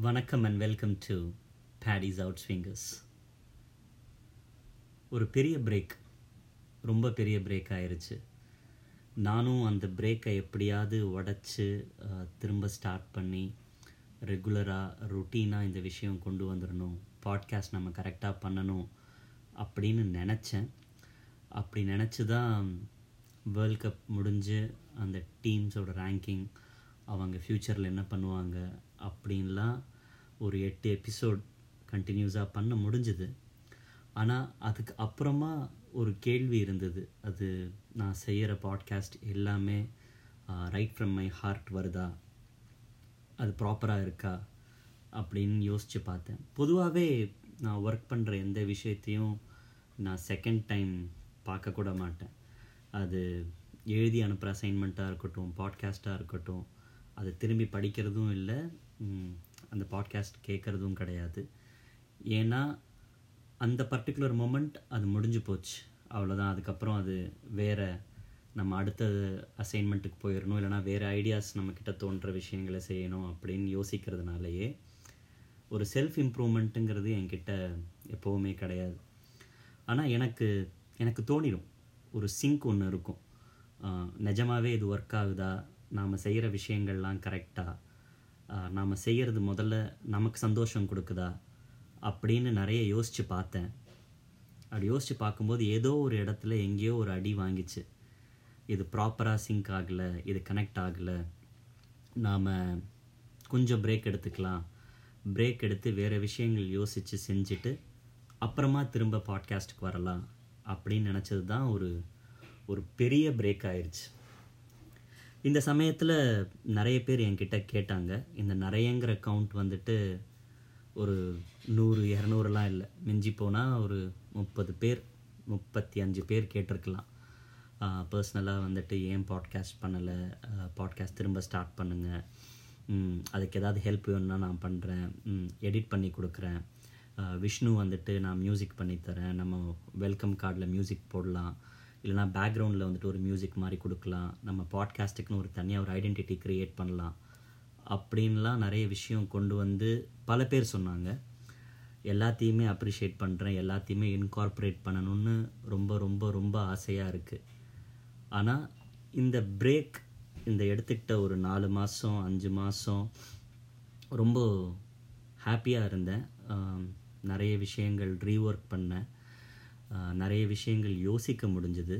வணக்கம் and welcome to Paddy's out swingers ஒரு பெரிய பிரேக் ரொம்ப பெரிய பிரேக் ஆயிடுச்சு நானும் அந்த பிரேக்கை எப்படியாவது உடச்சி திரும்ப ஸ்டார்ட் பண்ணி ரெகுலராக ருட்டீனாக இந்த விஷயம் கொண்டு வந்துடணும் பாட்காஸ்ட் நம்ம கரெக்டாக பண்ணணும் அப்படின்னு நினச்சேன். அப்படி நினச்சி தான் வேர்ல்ட் கப் முடிஞ்சு அந்த டீம்ஸோட ரேங்கிங் அவங்க ஃப்யூச்சரில் என்ன பண்ணுவாங்க அப்படின்லாம் ஒரு எட்டு எபிசோட் கண்டினியூஸாக பண்ண முடிஞ்சுது. ஆனால் அதுக்கு அப்புறமா ஒரு கேள்வி இருந்தது. அது நான் செய்கிற பாட்காஸ்ட் எல்லாமே ரைட் ஃப்ரம் மை ஹார்ட் வருதா? அது ப்ராப்பராக இருக்கா? அப்படின்னு யோசித்து பார்த்தேன். பொதுவாகவே நான் ஒர்க் பண்ணுற எந்த விஷயத்தையும் நான் செகண்ட் டைம் பார்க்கக்கூட மாட்டேன். அது எழுதி அனுப்புகிற அசைன்மெண்ட்டாக இருக்கட்டும் பாட்காஸ்ட்டாக இருக்கட்டும் அதை திரும்பி படிக்கிறதும் இல்லை. அந்த பாட்காஸ்ட் கேட்குறதும் கிடையாது. ஏன்னா அந்த பர்டிகுலர் மூமெண்ட் அது முடிஞ்சு போச்சு. அவ்வளோதான் அதுக்கப்புறம் அது வேறு நம்ம அடுத்த அசைன்மெண்ட்டுக்கு போயிடணும் இல்லைனா வேறு ஐடியாஸ் நம்மக்கிட்ட தோன்ற விஷயங்களை செய்யணும் அப்படின்னு யோசிக்கிறதுனாலேயே ஒரு செல்ஃப் இம்ப்ரூவ்மெண்ட்டுங்கிறது என்கிட்ட எப்போவுமே கிடையாது. ஆனால் எனக்கு எனக்கு தோணிடும் ஒரு சிங்க் ஒன்று இருக்கும். நிஜமாகவே இது ஒர்க் ஆகுதா? நாம் செய்கிற விஷயங்கள்லாம் கரெக்டாக நாம் செய்கிறது முதல்ல நமக்கு சந்தோஷம் கொடுக்குதா அப்படின்னு நிறைய யோசித்து பார்த்தேன். அப்படி யோசித்து பார்க்கும்போது ஏதோ ஒரு இடத்துல எங்கேயோ ஒரு அடி வாங்கிச்சு. இது ப்ராப்பராக சிங்க் ஆகலை இது கனெக்ட் ஆகலை. நாம் கொஞ்சம் பிரேக் எடுத்துக்கலாம். பிரேக் எடுத்து வேறு விஷயங்கள் யோசித்து செஞ்சுட்டு அப்புறமா திரும்ப பாட்காஸ்ட்டுக்கு வரலாம் அப்படின்னு நினச்சது தான் ஒரு ஒரு பெரிய பிரேக் ஆயிடுச்சு இந்த சமயத்தில் நிறைய பேர் என்கிட்ட கேட்டாங்க. இந்த நிறையங்கிற கவுண்ட் வந்துட்டு ஒரு நூறு இரநூறுலாம் இல்லை. மிஞ்சி போனால் ஒரு முப்பது பேர் முப்பத்தி அஞ்சு பேர் கேட்டிருக்கலாம். பர்சனலாக வந்துட்டு ஏன் பாட்காஸ்ட் பண்ணலை? பாட்காஸ்ட் திரும்ப ஸ்டார்ட் பண்ணுங்கள் அதுக்கு ஏதாவது ஹெல்ப் வேணும்னா நான் பண்ணுறேன் எடிட் பண்ணி கொடுக்குறேன். விஷ்ணு வந்துட்டு நான் மியூசிக் பண்ணித்தரேன். நம்ம வெல்கம் கார்டில் மியூசிக் போடலாம். இல்லைனா பேக்ரவுண்டில் வந்துட்டு ஒரு மியூசிக் மாதிரி கொடுக்கலாம். நம்ம பாட்காஸ்ட்டுக்குன்னு ஒரு தனியாக ஒரு ஐடென்டிட்டி க்ரியேட் பண்ணலாம். அப்படின்லாம் நிறைய விஷயம் கொண்டு வந்து பல பேர் சொன்னாங்க. எல்லாத்தையுமே அப்ரிஷியேட் பண்ணுறேன் எல்லாத்தையுமே இன்கார்பரேட் பண்ணணும்னு ரொம்ப ரொம்ப ரொம்ப ஆசையாக இருக்குது ஆனால் இந்த பிரேக் இந்த எடுத்துக்கிட்ட ஒரு நாலு மாதம் அஞ்சு மாதம் ரொம்ப ஹாப்பியாக இருந்தேன். நிறைய விஷயங்கள் ரீஒர்க் பண்ணேன். நிறைய விஷயங்கள் யோசிக்க முடிஞ்சுது.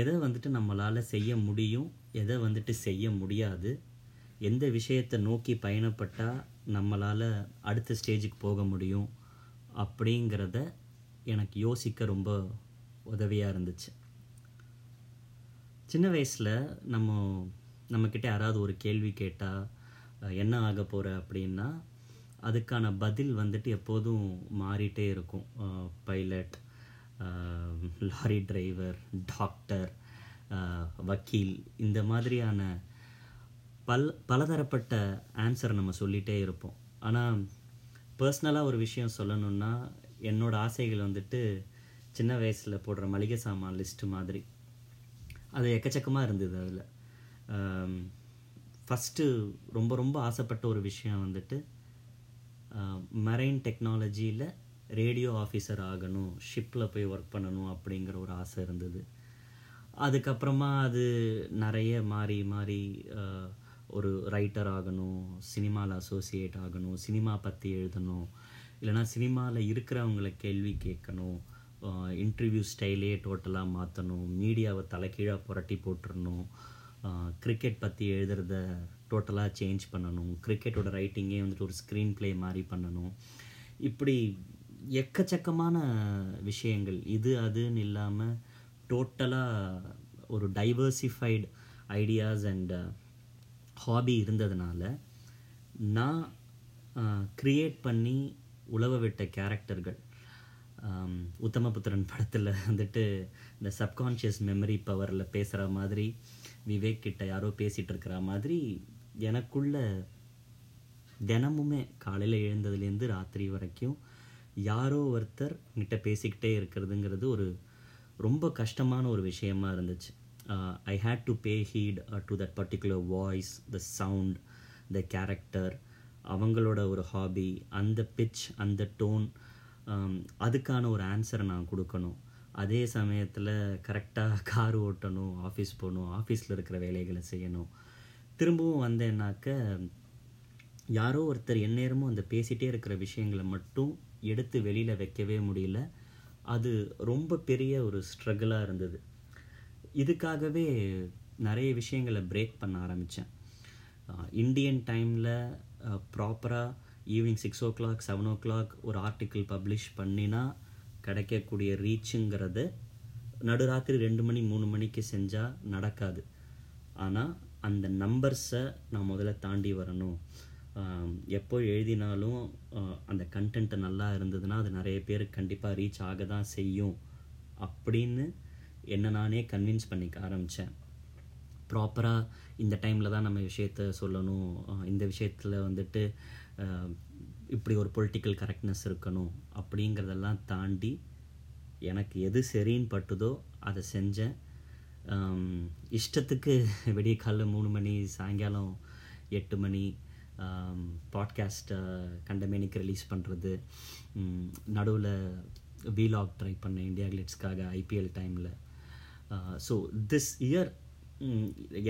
எதை வந்துட்டு நம்மளால் செய்ய முடியும் எதை வந்துட்டு செய்ய முடியாது எந்த விஷயத்தை நோக்கி பயணப்பட்டால் நம்மளால் அடுத்த ஸ்டேஜுக்கு போக முடியும் அப்படிங்கிறத எனக்கு யோசிக்க ரொம்ப உதவியாக இருந்துச்சு. சின்ன வயசில் நம்ம நம்மக்கிட்ட யாராவது ஒரு கேள்வி கேட்டால் என்ன ஆக போகிற அப்படின்னா அதுக்கான பதில் வந்துட்டு எப்போதும் மாறிட்டே இருக்கும். பைலட் லாரி டிரைவர் டாக்டர் வக்கீல் இந்த மாதிரியான பல் பலதரப்பட்ட ஆன்சர் நம்ம சொல்லிகிட்டே இருப்போம். ஆனால் பர்சனலாக ஒரு விஷயம் சொல்லணுன்னா என்னோடய ஆசைகள் வந்துட்டு சின்ன வயசில் போடுற மளிகை சாமான் லிஸ்ட்டு மாதிரி. அது எக்கச்சக்கமாக இருந்தது அதில். ஃபஸ்ட்டு ரொம்ப ரொம்ப ஆசைப்பட்ட ஒரு விஷயம் வந்துட்டு மரைன் டெக்னாலஜியில் ரேடியோ ஆஃபீஸர் ஆகணும் ஷிப்பில் போய் ஒர்க் பண்ணணும் அப்படிங்கிற ஒரு ஆசை இருந்தது. அதுக்கப்புறமா அது நிறைய மாறி மாறி ஒரு ரைட்டர் ஆகணும் சினிமாவில் அசோசியேட் ஆகணும் சினிமா பற்றி எழுதணும் இல்லைனா சினிமாவில் இருக்கிறவங்கள கேள்வி கேட்கணும் இன்டர்வியூ ஸ்டைலே டோட்டலாக மாற்றணும் மீடியாவை தலைக்கீழாக புரட்டி போட்டுடணும் கிரிக்கெட் பற்றி எழுதுறத டோட்டலாக சேஞ்ச் பண்ணணும் கிரிக்கெட்டோட ரைட்டிங்கே வந்துட்டு ஒரு ஸ்க்ரீன் ப்ளே மாதிரி பண்ணணும். இப்படி எக்கச்சக்கமான விஷயங்கள். இது அதுன்னு இல்லாமல் டோட்டலாக ஒரு டைவர்சிஃபைடு ஐடியாஸ் அண்ட் ஹாபி இருந்ததுனால நான் uh, க்ரியேட் பண்ணி உழவ விட்ட கேரக்டர்கள் உத்தமபுத்திரன் படத்தில் வந்துட்டு இந்த சப்கான்ஷியஸ் மெமரி பவரில் பேசுகிற மாதிரி விவேக் கிட்ட யாரோ பேசிகிட்டு இருக்கிற மாதிரி எனக்குள்ள தினமுமே காலையில் எழுந்ததுலேருந்து ராத்திரி வரைக்கும் யாரோ ஒருத்தர் கிட்ட பேசிக்கிட்டே இருக்கிறதுங்கிறது ஒரு ரொம்ப கஷ்டமான ஒரு விஷயமா இருந்துச்சு. I hate to pay heed to that particular voice the sound the character அவங்களோட ஒரு ஹாபி அந்த பிச் அந்த டோன் um, அதுக்கான ஒரு ஆன்சரை நான் கொடுக்கணும். அதே சமயத்தில் கரெக்டாக கார் ஓட்டணும் ஆஃபீஸ் போகணும் ஆஃபீஸில் இருக்கிற வேலைகளை செய்யணும். திரும்பவும் வந்தேன்னாக்க யாரோ ஒருத்தர் எந்நேரமும் அந்த பேசிகிட்டே இருக்கிற விஷயங்களை மட்டும் எடுத்து வெளியில் வைக்கவே முடியல. அது ரொம்ப பெரிய ஒரு ஸ்ட்ரகிளாக இருந்தது. இதுக்காகவே நிறைய விஷயங்களை பிரேக் பண்ண ஆரம்பித்தேன் இந்தியன் டைமில் ப்ராப்பராக evening six o'clock seven o'clock ஒரு ஆர்டிக்கிள் பப்ளிஷ் பண்ணினா கிடைக்கக்கூடிய ரீச்சுங்கிறது நடுராத்திரி ரெண்டு மணி மூணு மணிக்கு செஞ்சால் நடக்காது. ஆனால் அந்த நம்பர்ஸை நான் முதல்ல தாண்டி வரணும். எப்போ எழுதினாலும் அந்த கண்டென்ட்டு நல்லா இருந்ததுன்னா அது நிறைய பேருக்கு கண்டிப்பாக ரீச் ஆக தான் செய்யும் அப்படின்னு என்னை நானே கன்வின்ஸ் பண்ணிக்க ஆரம்பித்தேன் ப்ராப்பராக இந்த டைமில் தான் நம்ம விஷயத்த சொல்லணும். இந்த விஷயத்தில் வந்துட்டு இப்படி ஒரு பொலிட்டிக்கல் கரெக்ட்னஸ் இருக்கணும் அப்படிங்கிறதெல்லாம் தாண்டி எனக்கு எது சரின்னு பட்டுதோ அதை செஞ்சேன். இஷ்டத்துக்கு விடிய காலைல மூணு மணி சாயங்காலம் எட்டு மணி பாட்காஸ்ட்டை கண்டமேனிக்கு ரிலீஸ் பண்ணுறது நடுவில் வீலாக் ட்ரை பண்ணேன் இந்தியா கிளிட்ஸ்க்காக ஐபிஎல் டைமில் ஸோ திஸ் இயர்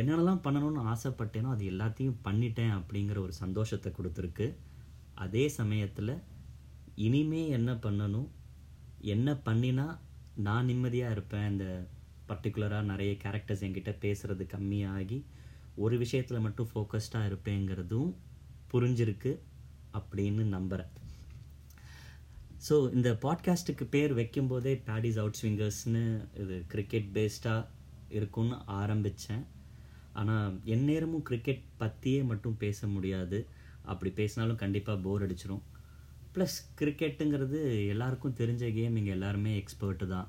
என்னென்னலாம் பண்ணணும்னு ஆசைப்பட்டேனோ அது எல்லாத்தையும் பண்ணிட்டேன் அப்படிங்கிற ஒரு சந்தோஷத்தை கொடுத்துருக்கு. அதே சமயத்தில் இனிமே என்ன பண்ணணும் என்ன பண்ணினா நான் நிம்மதியாக இருப்பேன். இந்த பர்டிகுலராக நிறைய கேரக்டர்ஸ் என்கிட்ட பேசுகிறது கம்மியாகி ஒரு விஷயத்தில் மட்டும் ஃபோக்கஸ்டாக இருப்பேங்கிறதும் புரிஞ்சிருக்கு அப்படின்னு நம்புகிறேன் ஸோ இந்த பாட்காஸ்ட்டுக்கு பேர் வைக்கும்போதே பேடிஸ் அவுட் ஸ்விங்கர்ஸ்னு இது கிரிக்கெட் பேஸ்டாக இருக்கும்னு ஆரம்பித்தேன் ஆனால் எந்நேரமும் கிரிக்கெட் பற்றியே மட்டும் பேச முடியாது. அப்படி பேசினாலும் கண்டிப்பாக போர் அடிச்சிடும் ப்ளஸ் கிரிக்கெட்டுங்கிறது எல்லாருக்கும் தெரிஞ்ச கேம் இங்கே எல்லாருமே எக்ஸ்பர்ட்டு தான்.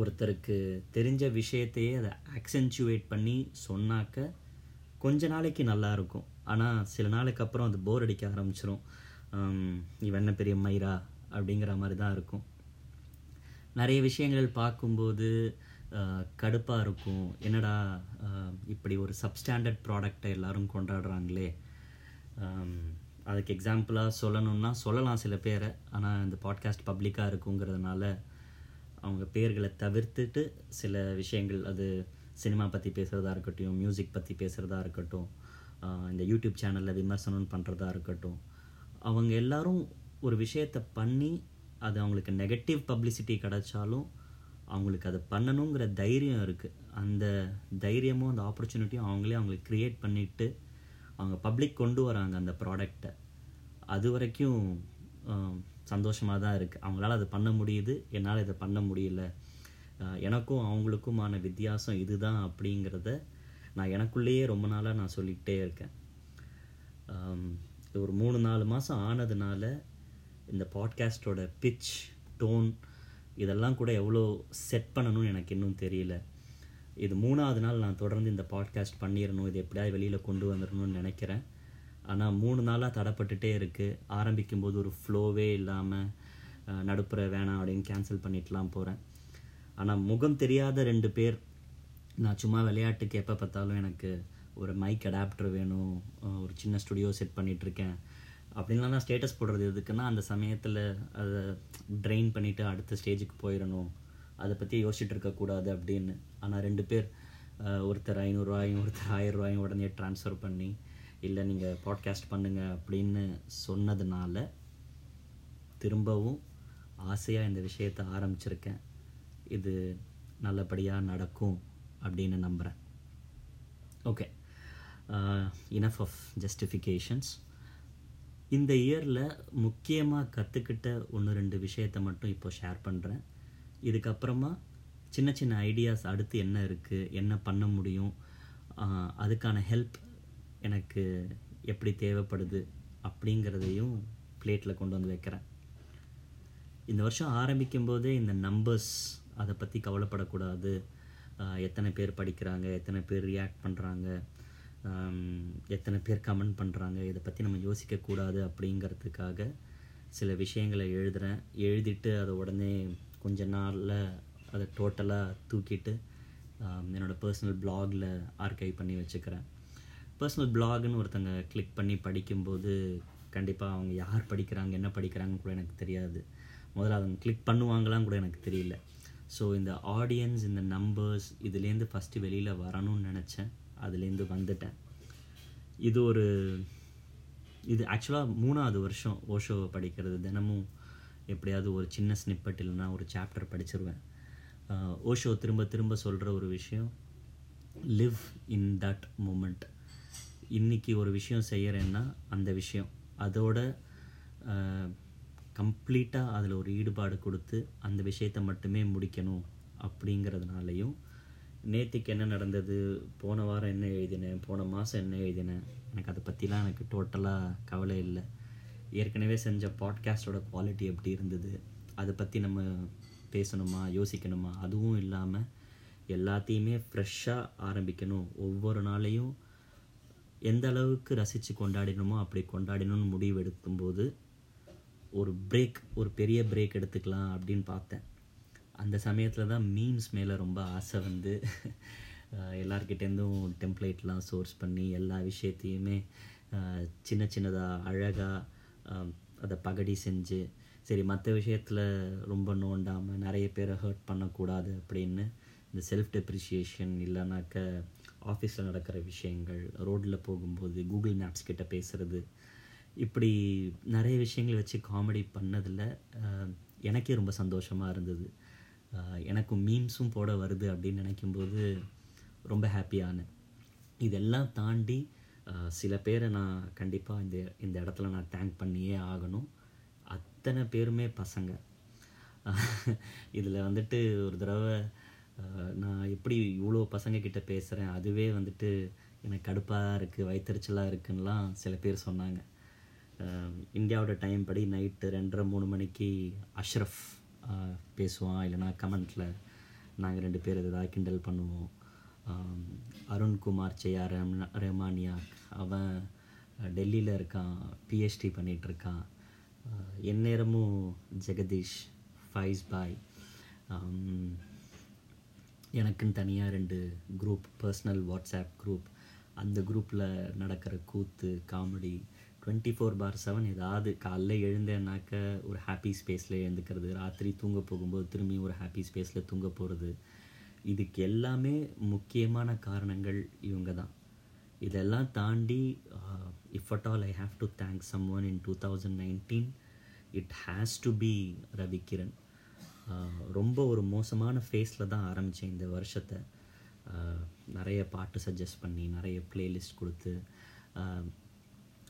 ஒருத்தருக்கு தெரிஞ்ச விஷயத்தையே அதை ஆக்சென்ச்சுவேட் பண்ணி சொன்னாக்க கொஞ்ச நாளைக்கு நல்லா இருக்கும். ஆனால் சில நாளைக்கு அப்புறம் அது போர் அடிக்க ஆரம்பிச்சிடும் இவன் என்ன பெரிய மயிரா? அப்படிங்கிற மாதிரி தான் இருக்கும். நிறைய விஷயங்கள் பார்க்கும்போது கடுப்பாக இருக்கும். என்னடா இப்படி ஒரு சப்ஸ்டாண்டர்ட் ப்ராடக்டை எல்லோரும் கொண்டாடுறாங்களே? அதுக்கு எக்ஸாம்பிளாக சொல்லணும்னா சொல்லலாம் சில பேரை. ஆனால் இந்த பாட்காஸ்ட் பப்ளிக்காக இருக்குங்கிறதுனால அவங்க பேர்களை தவிர்த்துட்டு சில விஷயங்கள் அது சினிமா பற்றி பேசுகிறதா இருக்கட்டும் மியூசிக் பற்றி பேசுகிறதா இருக்கட்டும் இந்த யூடியூப் சேனலில் விமர்சனம் பண்ணுறதா இருக்கட்டும். அவங்க எல்லாரும் ஒரு விஷயத்தை பண்ணி அது அவங்களுக்கு நெகட்டிவ் பப்ளிசிட்டி கிடைச்சாலும் அவங்களுக்கு அதை பண்ணணுங்கிற தைரியம் இருக்குது அந்த தைரியமும் அந்த ஆப்பர்ச்சுனிட்டியும் அவங்களே அவங்களுக்கு க்ரியேட் பண்ணிவிட்டு அவங்க பப்ளிக் கொண்டு வராங்க அந்த ப்ராடக்டை அது வரைக்கும் சந்தோஷமாக தான் இருக்குது அவங்களால அதை பண்ண முடியுது. என்னால் இதை பண்ண முடியல. எனக்கும் அவங்களுக்குமான வித்தியாசம் இதுதான் அப்படிங்கிறத நான் எனக்குள்ளேயே ரொம்ப நாளாக நான் சொல்லிக்கிட்டே இருக்கேன். ஒரு மூணு நாலு மாதம் ஆனதுனால இந்த பாட்காஸ்டோட பிச் டோன் இதெல்லாம் கூட எவ்வளோ செட் பண்ணணும்னு எனக்கு இன்னும் தெரியல. இது மூணாவது நாள் நான் தொடர்ந்து இந்த பாட்காஸ்ட் பண்ணிடணும் இது எப்படியாவது வெளியில் கொண்டு வந்துடணும்னு நினைக்கிறேன். ஆனால் மூணு நாளாக தடப்பட்டுட்டே இருக்குது ஆரம்பிக்கும்போது ஒரு ஃப்ளோவே இல்லாமல் நடுப்புற வேணாம் அப்படின்னு கேன்சல் பண்ணிட்டுலாம் போகிறேன் ஆனால் முகம் தெரியாத ரெண்டு பேர் நான் சும்மா விளையாட்டுக்கு எப்போ பார்த்தாலும் எனக்கு ஒரு மைக் அடாப்டர் வேணும் ஒரு சின்ன ஸ்டுடியோ செட் பண்ணிகிட்ருக்கேன் அப்படின்லாம் நான் ஸ்டேட்டஸ் போடுறது எதுக்குன்னா அந்த சமயத்தில் அதை ட்ரெயின் பண்ணிவிட்டு அடுத்த ஸ்டேஜுக்கு போயிடணும் அதை பற்றி யோசிச்சுட்டு இருக்கக்கூடாது அப்படின்னு. ஆனால் ரெண்டு பேர் ஒருத்தர் ஐநூறுரூவாயும் ஒருத்தர் ஆயிரம் ரூபாயும் உடனே ட்ரான்ஸ்ஃபர் பண்ணி இல்லை நீங்கள் பாட்காஸ்ட் பண்ணுங்கள் அப்படின்னு சொன்னதுனால திரும்பவும் ஆசையாக இந்த விஷயத்தை ஆரம்பிச்சிருக்கேன். இது நல்லபடியாக நடக்கும். அப்படின்னு நம்புகிறேன் ஓகே இனஃப் ஆஃப் ஜஸ்டிஃபிகேஷன்ஸ் இந்த இயரில் முக்கியமாக கற்றுக்கிட்ட ஒன்று ரெண்டு விஷயத்தை மட்டும் இப்போ ஷேர் பண்ணுறேன் இதுக்கப்புறமா சின்ன சின்ன ஐடியாஸ் அடுத்து என்ன இருக்குது என்ன பண்ண முடியும் uh, அதுக்கான ஹெல்ப் எனக்கு எப்படி தேவைப்படுது அப்படிங்கிறதையும் பிளேட்டில் கொண்டு வந்து வைக்கிறேன். இந்த வருஷம் ஆரம்பிக்கும் போதே இந்த நம்பர்ஸ் அதை பற்றி கவலைப்படக்கூடாது. எத்தனை பேர் படிக்கிறாங்க எத்தனை பேர் ரியாக்ட் பண்ணுறாங்க எத்தனை பேர் கமெண்ட் பண்ணுறாங்க இதை பற்றி நம்ம யோசிக்கக்கூடாது அப்படிங்கிறதுக்காக சில விஷயங்களை எழுதுகிறேன் எழுதிட்டு அதை உடனே கொஞ்ச நாளில் அதை டோட்டலாக தூக்கிட்டு என்னோடய பர்சனல் பிளாகில் ஆர்கைவ் பண்ணி வச்சுக்கிறேன். பர்சனல் பிளாக்னு ஒருத்தங்க கிளிக் பண்ணி படிக்கும்போது கண்டிப்பாக அவங்க யார் படிக்கிறாங்க என்ன படிக்கிறாங்கன்னு கூட எனக்கு தெரியாது. முதல்ல அவங்க கிளிக் பண்ணுவாங்களான்னு கூட எனக்கு தெரியல. ஸோ இந்த ஆடியன்ஸ் இந்த நம்பர்ஸ் இதுலேருந்து ஃபஸ்ட்டு வெளியில் வரணும்னு நினச்சேன். அதுலேருந்து வந்துட்டேன். இது ஒரு இது ஆக்சுவலாக மூணாவது வருஷம் ஓஷோவை படிக்கிறது. தினமும் எப்படியாவது ஒரு சின்ன ஸ்னிப்பட் இல்லைன்னா ஒரு சாப்டர் படிச்சிருவேன். ஓஷோ திரும்ப திரும்ப சொல்கிற ஒரு விஷயம் லிவ் இன் தட் மூமெண்ட் இன்னைக்கு ஒரு விஷயம் செய்கிறேன்னா அந்த விஷயம். அதோட கம்ப்ளீட்டாக அதில் ஒரு ஈடுபாடு கொடுத்து அந்த விஷயத்தை மட்டுமே முடிக்கணும் அப்படிங்கிறதுனாலையும் நேற்றுக்கு என்ன நடந்தது? போன வாரம் என்ன எழுதினேன்? போன மாதம் என்ன எழுதினேன்? எனக்கு அதை பற்றிலாம் எனக்கு டோட்டலாக கவலை இல்லை. ஏற்கனவே செஞ்ச பாட்காஸ்டோட குவாலிட்டி எப்படி இருந்தது? அதை பற்றி நம்ம பேசணுமா? யோசிக்கணுமா? அதுவும் இல்லாமல் எல்லாத்தையுமே ஃப்ரெஷ்ஷாக ஆரம்பிக்கணும். ஒவ்வொரு நாளையும் எந்த அளவுக்கு ரசித்து கொண்டாடினோமோ அப்படி கொண்டாடினோன்னு முடிவு எடுக்கும்போது ஒரு பிரேக் ஒரு பெரிய பிரேக் எடுத்துக்கலாம் அப்படின்னு பார்த்தேன். அந்த சமயத்தில் தான் மீம்ஸ் மேலே ரொம்ப ஆசை வந்து அஹ், எல்லார்கிட்டேருந்தும் டெம்ப்ளேட்லாம் சோர்ஸ் பண்ணி எல்லா விஷயத்தையுமே சின்ன சின்னதாக அழகாக அதை பகடி செஞ்சு சரி மற்ற விஷயத்தில் ரொம்ப நோண்டாமல் நிறைய பேரை ஹர்ட் பண்ணக்கூடாது அப்படின்னு இந்த செல்ஃப் டெப்ரிஷியேஷன் இல்லைனாக்க ஆஃபீஸில் நடக்கிற விஷயங்கள் ரோட்டில் போகும்போது கூகுள் மேப்ஸ் கிட்ட பேசுகிறது இப்படி நிறைய விஷயங்கள் வச்சு காமெடி பண்ணதில் எனக்கே ரொம்ப சந்தோஷமாக இருந்தது. எனக்கும் மீம்ஸும் போட வருது அப்படின்னு நினைக்கும்போது ரொம்ப ஹாப்பியானேன் இதெல்லாம் தாண்டி சில பேரை நான் கண்டிப்பாக இந்த இந்த இடத்துல நான் தேங்க் பண்ணியே ஆகணும். அத்தனை பேருமே பசங்க. இதில் வந்துட்டு ஒரு தடவை நான் எப்படி இவ்வளோ பசங்கக்கிட்ட பேசுகிறேன் அதுவே வந்துட்டு எனக்கு கடுப்பாக இருக்குது வயிற்றுச்சலாக இருக்குன்னெலாம் சில பேர் சொன்னாங்க. இந்தியாவோட டைம் படி நைட்டு ரெண்டரை மூணு மணிக்கு அஷ்ரஃப் பேசுவான். இல்லைனா கமெண்ட்டில் நாங்கள் ரெண்டு பேர் எதாவது கிண்டல் பண்ணுவோம். அருண்குமார் செய்யா ரம் ரெமானியா அவன் டெல்லியில் இருக்கான் பிஹெச்டி பண்ணிகிட்ருக்கான் எந்நேரமும் ஜெகதீஷ் ஃபைஸ் பாய். எனக்குன்னு தனியாக ரெண்டு குரூப் பர்சனல் வாட்ஸ்அப் குரூப் அந்த குரூப்பில் நடக்கிற கூத்து comedy twenty four bar seven ஏதாவது காலைல எழுந்தேன்னாக்க ஒரு ஹாப்பி ஸ்பேஸில் எழுந்துக்கிறது ராத்திரி தூங்க போகும்போது திரும்பி ஒரு ஹாப்பி ஸ்பேஸில் தூங்க போகிறது இதுக்கு எல்லாமே முக்கியமான காரணங்கள் இவங்க தான். இதெல்லாம் தாண்டி if at all I have to thank someone in two thousand nineteen it has to be Ravikiran. Uh, ரொம்ப ஒரு மோசமான ஃபேஸில் தான் ஆரம்பித்தேன் இந்த வருஷத்தை. Uh, நிறைய பாட்டு சஜஸ்ட் பண்ணி நிறைய பிளேலிஸ்ட் கொடுத்து uh,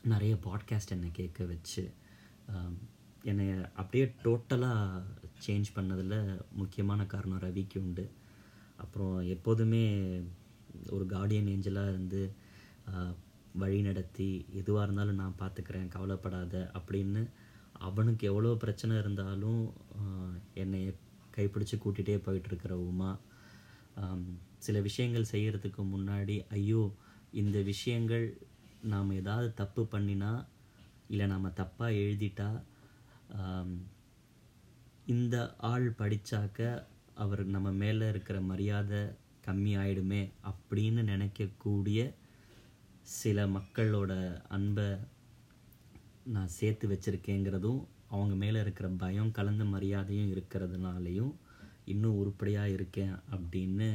நிறைய பாட்காஸ்ட் என்னை கேட்க வச்சு என்னை அப்படியே டோட்டலாக சேஞ்ச் பண்ணதில் முக்கியமான காரணம் ரவிக்கு உண்டு. அப்புறம் எப்போதுமே ஒரு கார்டியன் ஏஞ்சலாக இருந்து வழி நடத்தி எதுவாக இருந்தாலும் நான் பார்த்துக்கிறேன் கவலைப்படாத அப்படின்னு அவனுக்கு எவ்வளோ பிரச்சனை இருந்தாலும் என்னை கைப்பிடிச்சு கூட்டிகிட்டே போயிட்டுருக்கிற உமா. சில விஷயங்கள் செய்கிறதுக்கு முன்னாடி ஐயோ இந்த விஷயங்கள் நாம் ஏதாவது தப்பு பண்ணினா இல்லை நாம் தப்பாக எழுதிட்டா இந்த ஆள் படித்தாக்க அவர் நம்ம மேலே இருக்கிற மரியாதை கம்மி ஆயிடுமே அப்படின்னு நினைக்கக்கூடிய சில மக்களோட அன்பை நான் சேர்த்து வச்சுருக்கேங்கிறதும் அவங்க மேலே இருக்கிற பயம் கலந்த மரியாதையும் இருக்கிறதுனாலையும் இன்னும் உருப்படியாக இருக்கேன் அப்படின்னு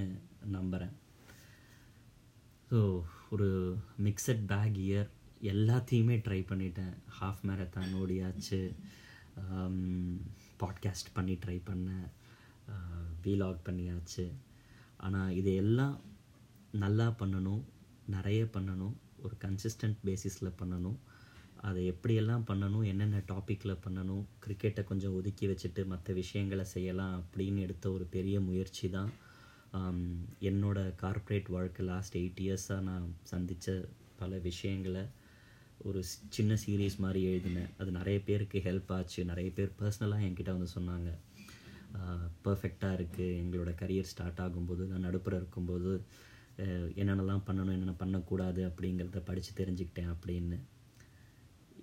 நம்புகிறேன் ஸோ ஒரு மிக்சட் பேக் இயர் எல்லாத்தையுமே ட்ரை பண்ணிட்டேன். ஹாஃப் மேரத்தான் ஓடியாச்சு. பாட்காஸ்ட் பண்ணி ட்ரை பண்ணேன். வீலாக் பண்ணியாச்சு. ஆனால் இது எல்லாம் நல்லா பண்ணணும். நிறைய பண்ணணும். ஒரு கன்சிஸ்டன்ட் பேசிஸில் பண்ணணும். அதை எப்படியெல்லாம் பண்ணணும்? என்னென்ன டாப்பிக்கில் பண்ணணும்? கிரிக்கெட்டை கொஞ்சம் ஒதுக்கி வச்சுட்டு மற்ற விஷயங்களை செய்யலாம் அப்படின்னு எடுத்த ஒரு பெரிய முயற்சி தான். என்னோட கார்ப்பரேட் வாழ்க்கை லாஸ்ட் எயிட் இயர்ஸாக நான் சந்தித்த பல விஷயங்களை ஒரு சின்ன சீரீஸ் மாதிரி எழுதினேன். அது நிறைய பேருக்கு ஹெல்ப் ஆச்சு. நிறைய பேர் பர்சனலாக என்கிட்ட வந்து சொன்னாங்க. பர்ஃபெக்டாக இருக்குது எங்களோட கரியர் ஸ்டார்ட் ஆகும்போது நான் நடுப்புற இருக்கும்போது என்னென்னலாம் பண்ணணும் என்னென்ன பண்ணக்கூடாது அப்படிங்கிறத படித்து தெரிஞ்சுக்கிட்டேன் அப்படின்னு.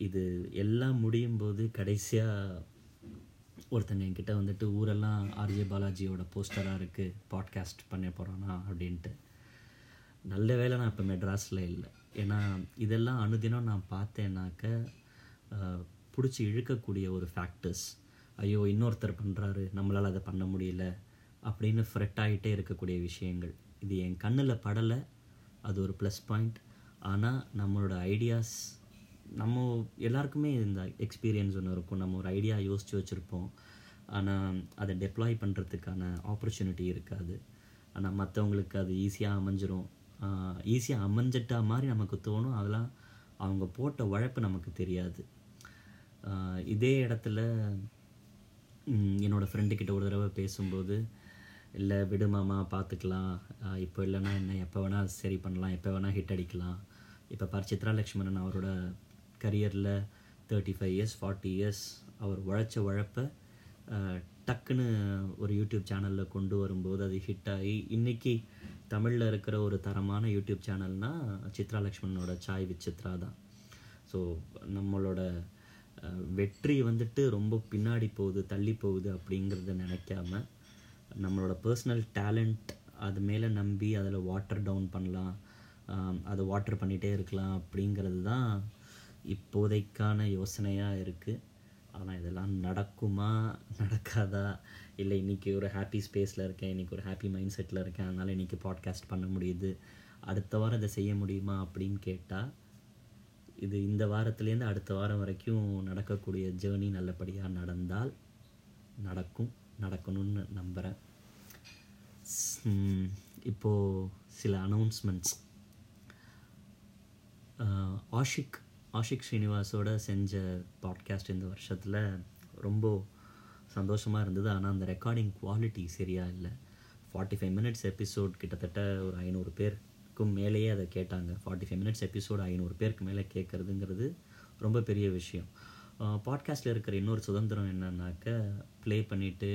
இது எல்லாம் முடியும் போது கடைசியாக ஒருத்தங்க என்கிட்ட வந்துட்டு ஊரெல்லாம் ஆர்ஜே பாலாஜியோட போஸ்டராக இருக்குது பாட்காஸ்ட் பண்ண போகிறானா அப்படின்ட்டு. நல்ல வேளை நான் இப்போ மெட்ராஸில் இல்லை. ஏன்னா இதெல்லாம் அனுதினம் நான் பார்த்தேன்னாக்க பிடிச்சி இழுக்கக்கூடிய ஒரு ஃபேக்டர்ஸ் ஐயோ இன்னொருத்தர் பண்ணுறாரு நம்மளால் அதை பண்ண முடியல அப்படின்னு ஃப்ரெட் ஆகிட்டே இருக்கக்கூடிய விஷயங்கள். இது என் கண்ணில் படலை அது ஒரு ப்ளஸ் பாயிண்ட் ஆனால் நம்மளோட ஐடியாஸ் நம்ம எல்லாருக்குமே இந்த எக்ஸ்பீரியன்ஸ் ஒன்று இருக்கும். நம்ம ஒரு ஐடியா யோசித்து வச்சுருப்போம். ஆனால் அதை டெப்ளாய் பண்ணுறதுக்கான ஆப்பர்ச்சுனிட்டி இருக்காது. ஆனால் மற்றவங்களுக்கு அது ஈஸியாக அமைஞ்சிரும். ஈஸியாக அமைஞ்சிட்டா மாதிரி நமக்கு தோணும். அதெல்லாம் அவங்க போட்ட உழைப்பு நமக்கு தெரியாது. இதே இடத்துல என்னோடய ஃப்ரெண்டுக்கிட்ட ஒரு தடவை பேசும்போது இல்லை விடுமாமா பார்த்துக்கலாம் இப்போ இல்லைன்னா என்ன? எப்போ வேணால் சரி பண்ணலாம். எப்போ வேணால் ஹிட் அடிக்கலாம். இப்போ பர் சித்ரா லக்ஷ்மணன் அவரோட கரியரில் thirty five years forty years அவர் உழைச்ச உழைப்பை டக்குன்னு ஒரு யூடியூப் சேனலில் கொண்டு வரும்போது அது ஹிட் ஆகி இன்னைக்கு தமிழில் இருக்கிற ஒரு தரமான யூடியூப் சேனல்னால் சித்ரா லக்ஷ்மணனோட சாய் வித் சித்ரா தான். ஸோ நம்மளோட வெற்றி வந்துட்டு ரொம்ப பின்னாடி போகுது தள்ளி போகுது அப்படிங்கிறத நினைக்காம நம்மளோட பர்சனல் டேலண்ட் அது மேலே நம்பி அதில் வாட்டர் டவுன் பண்ணலாம் அதை வாட்டர் பண்ணிகிட்டே இருக்கலாம் அப்படிங்கிறது தான் இப்போதைக்கான யோசனையாக இருக்குது ஆனால் இதெல்லாம் நடக்குமா? நடக்காதா? இல்லை இன்றைக்கி ஒரு ஹாப்பி ஸ்பேஸில் இருக்கேன். இன்றைக்கி ஒரு ஹாப்பி மைண்ட் செட்டில் இருக்கேன். அதனால் இன்றைக்கி பாட்காஸ்ட் பண்ண முடியுது. அடுத்த வாரம் இதை செய்ய முடியுமா அப்படின்னு கேட்டால் இது இந்த வாரத்துலேருந்து அடுத்த வாரம் வரைக்கும் நடக்கக்கூடிய ஜேர்னி நல்லபடியாக நடந்தால் நடக்கும். நடக்கணும்னு நம்புகிறேன் இப்போது சில அனௌன்ஸ்மெண்ட்ஸ் ஆஷிக் ஆஷிக் ஸ்ரீனிவாஸோட செஞ்ச பாட்காஸ்ட் இந்த வருஷத்தில் ரொம்ப சந்தோஷமாக இருந்தது. ஆனால் அந்த ரெக்கார்டிங் குவாலிட்டி சரியாக இல்லை. ஃபார்ட்டி ஃபைவ் மினிட்ஸ் எபிசோட் கிட்டத்தட்ட ஒரு ஐநூறு பேருக்கும் மேலேயே அதை கேட்டாங்க. ஃபார்ட்டி ஃபைவ் மினிட்ஸ் எபிசோடு ஐநூறு பேருக்கு மேலே கேட்குறதுங்கிறது ரொம்ப பெரிய விஷயம். பாட்காஸ்ட்டில் இருக்கிற இன்னொரு சுதந்திரம் என்னன்னாக்க ப்ளே பண்ணிவிட்டு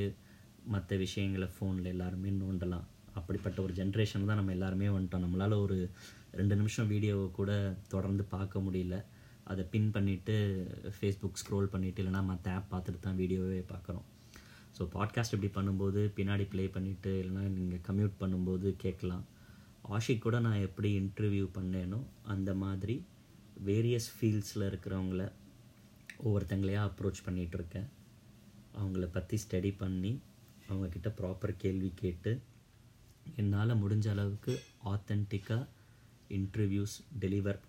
மற்ற விஷயங்களை ஃபோனில் எல்லாருமே நோண்டலாம். அப்படிப்பட்ட ஒரு ஜென்ரேஷன் தான் நம்ம எல்லாருமே வந்துட்டோம். நம்மளால் ஒரு ரெண்டு நிமிஷம் வீடியோவை கூட தொடர்ந்து பார்க்க முடியல. அதை பின் பண்ணிவிட்டு ஃபேஸ்புக் ஸ்க்ரோல் பண்ணிவிட்டு இல்லைனா மற்ற ஆப் பார்த்துட்டு தான் வீடியோவே பார்க்குறோம் ஸோ பாட்காஸ்ட் இப்படி பண்ணும்போது பின்னாடி ப்ளே பண்ணிவிட்டு இல்லைனா நீங்கள் கம்யூட் பண்ணும்போது கேட்கலாம். ஆஷிக் கூட நான் எப்படி இன்டர்வியூ பண்ணேனோ அந்த மாதிரி வேரியஸ் ஃபீல்ட்ஸில் இருக்கிறவங்கள ஒவ்வொருத்தங்களையாக அப்ரோச் பண்ணிகிட்ருக்கேன் அவங்கள பற்றி ஸ்டடி பண்ணி அவங்கக்கிட்ட ப்ராப்பர் கேள்வி கேட்டு என்னால் முடிஞ்ச அளவுக்கு ஆத்தென்டிக்காக இன்டர்வியூஸ் டெலிவர்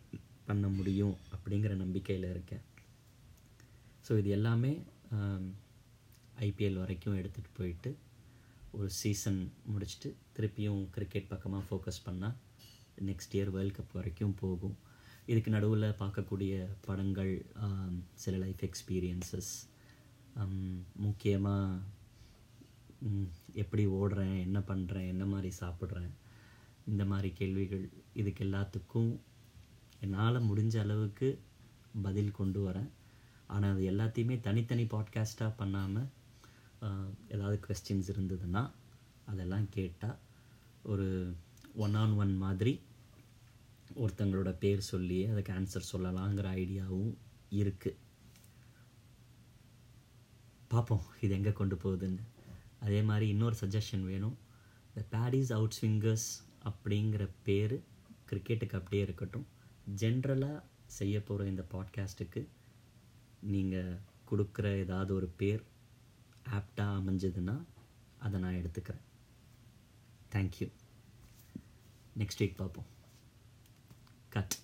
பண்ண முடியும் அப்படிங்கிற நம்பிக்கையில் இருக்கேன். ஸோ இது எல்லாமே ஐபிஎல் வரைக்கும் எடுத்துகிட்டு போயிட்டு ஒரு சீசன் முடிச்சுட்டு திருப்பியும் கிரிக்கெட் பக்கமாக ஃபோக்கஸ் பண்ணால் நெக்ஸ்ட் இயர் வேர்ல்ட் கப் வரைக்கும் போகும். இதுக்கு நடுவில் பார்க்கக்கூடிய படங்கள் சில லைஃப் எக்ஸ்பீரியன்சஸ் முக்கியமாக எப்படி ஓடுறேன் என்ன பண்ணுறேன் என்ன மாதிரி சாப்பிட்றேன் இந்த மாதிரி கேள்விகள் இதுக்கு எல்லாத்துக்கும் என்னால் முடிஞ்ச அளவுக்கு பதில் கொண்டு வரேன். ஆனால் அது எல்லாத்தையுமே தனித்தனி பாட்காஸ்ட்டாக பண்ணாமல் ஏதாவது கொஸ்டின்ஸ் இருந்ததுன்னா அதெல்லாம் கேட்டால் ஒரு ஒன் ஆன் ஒன் மாதிரி ஒருத்தங்களோட பேர் சொல்லி அதுக்கு ஆன்சர் சொல்லலாங்கிற ஐடியாவும் இருக்குது பார்ப்போம் இது எங்கே கொண்டு போகுதுன்னு. அதே மாதிரி இன்னொரு சஜஷன் வேணும். இந்த பேடிஸ் அவுட் ஸ்விங்கர்ஸ் அப்படிங்கிற பேர் கிரிக்கெட்டுக்கு அப்படியே இருக்கட்டும். ஜென்ரலாக செய்ய போகிற இந்த பாட்காஸ்ட்டுக்கு நீங்கள் கொடுக்குற ஏதாவது ஒரு பேர் ஆப்டாக அமைஞ்சதுன்னா அதை நான் எடுத்துக்கிறேன். தேங்க்யூ நெக்ஸ்ட் வீக் பார்ப்போம். கட்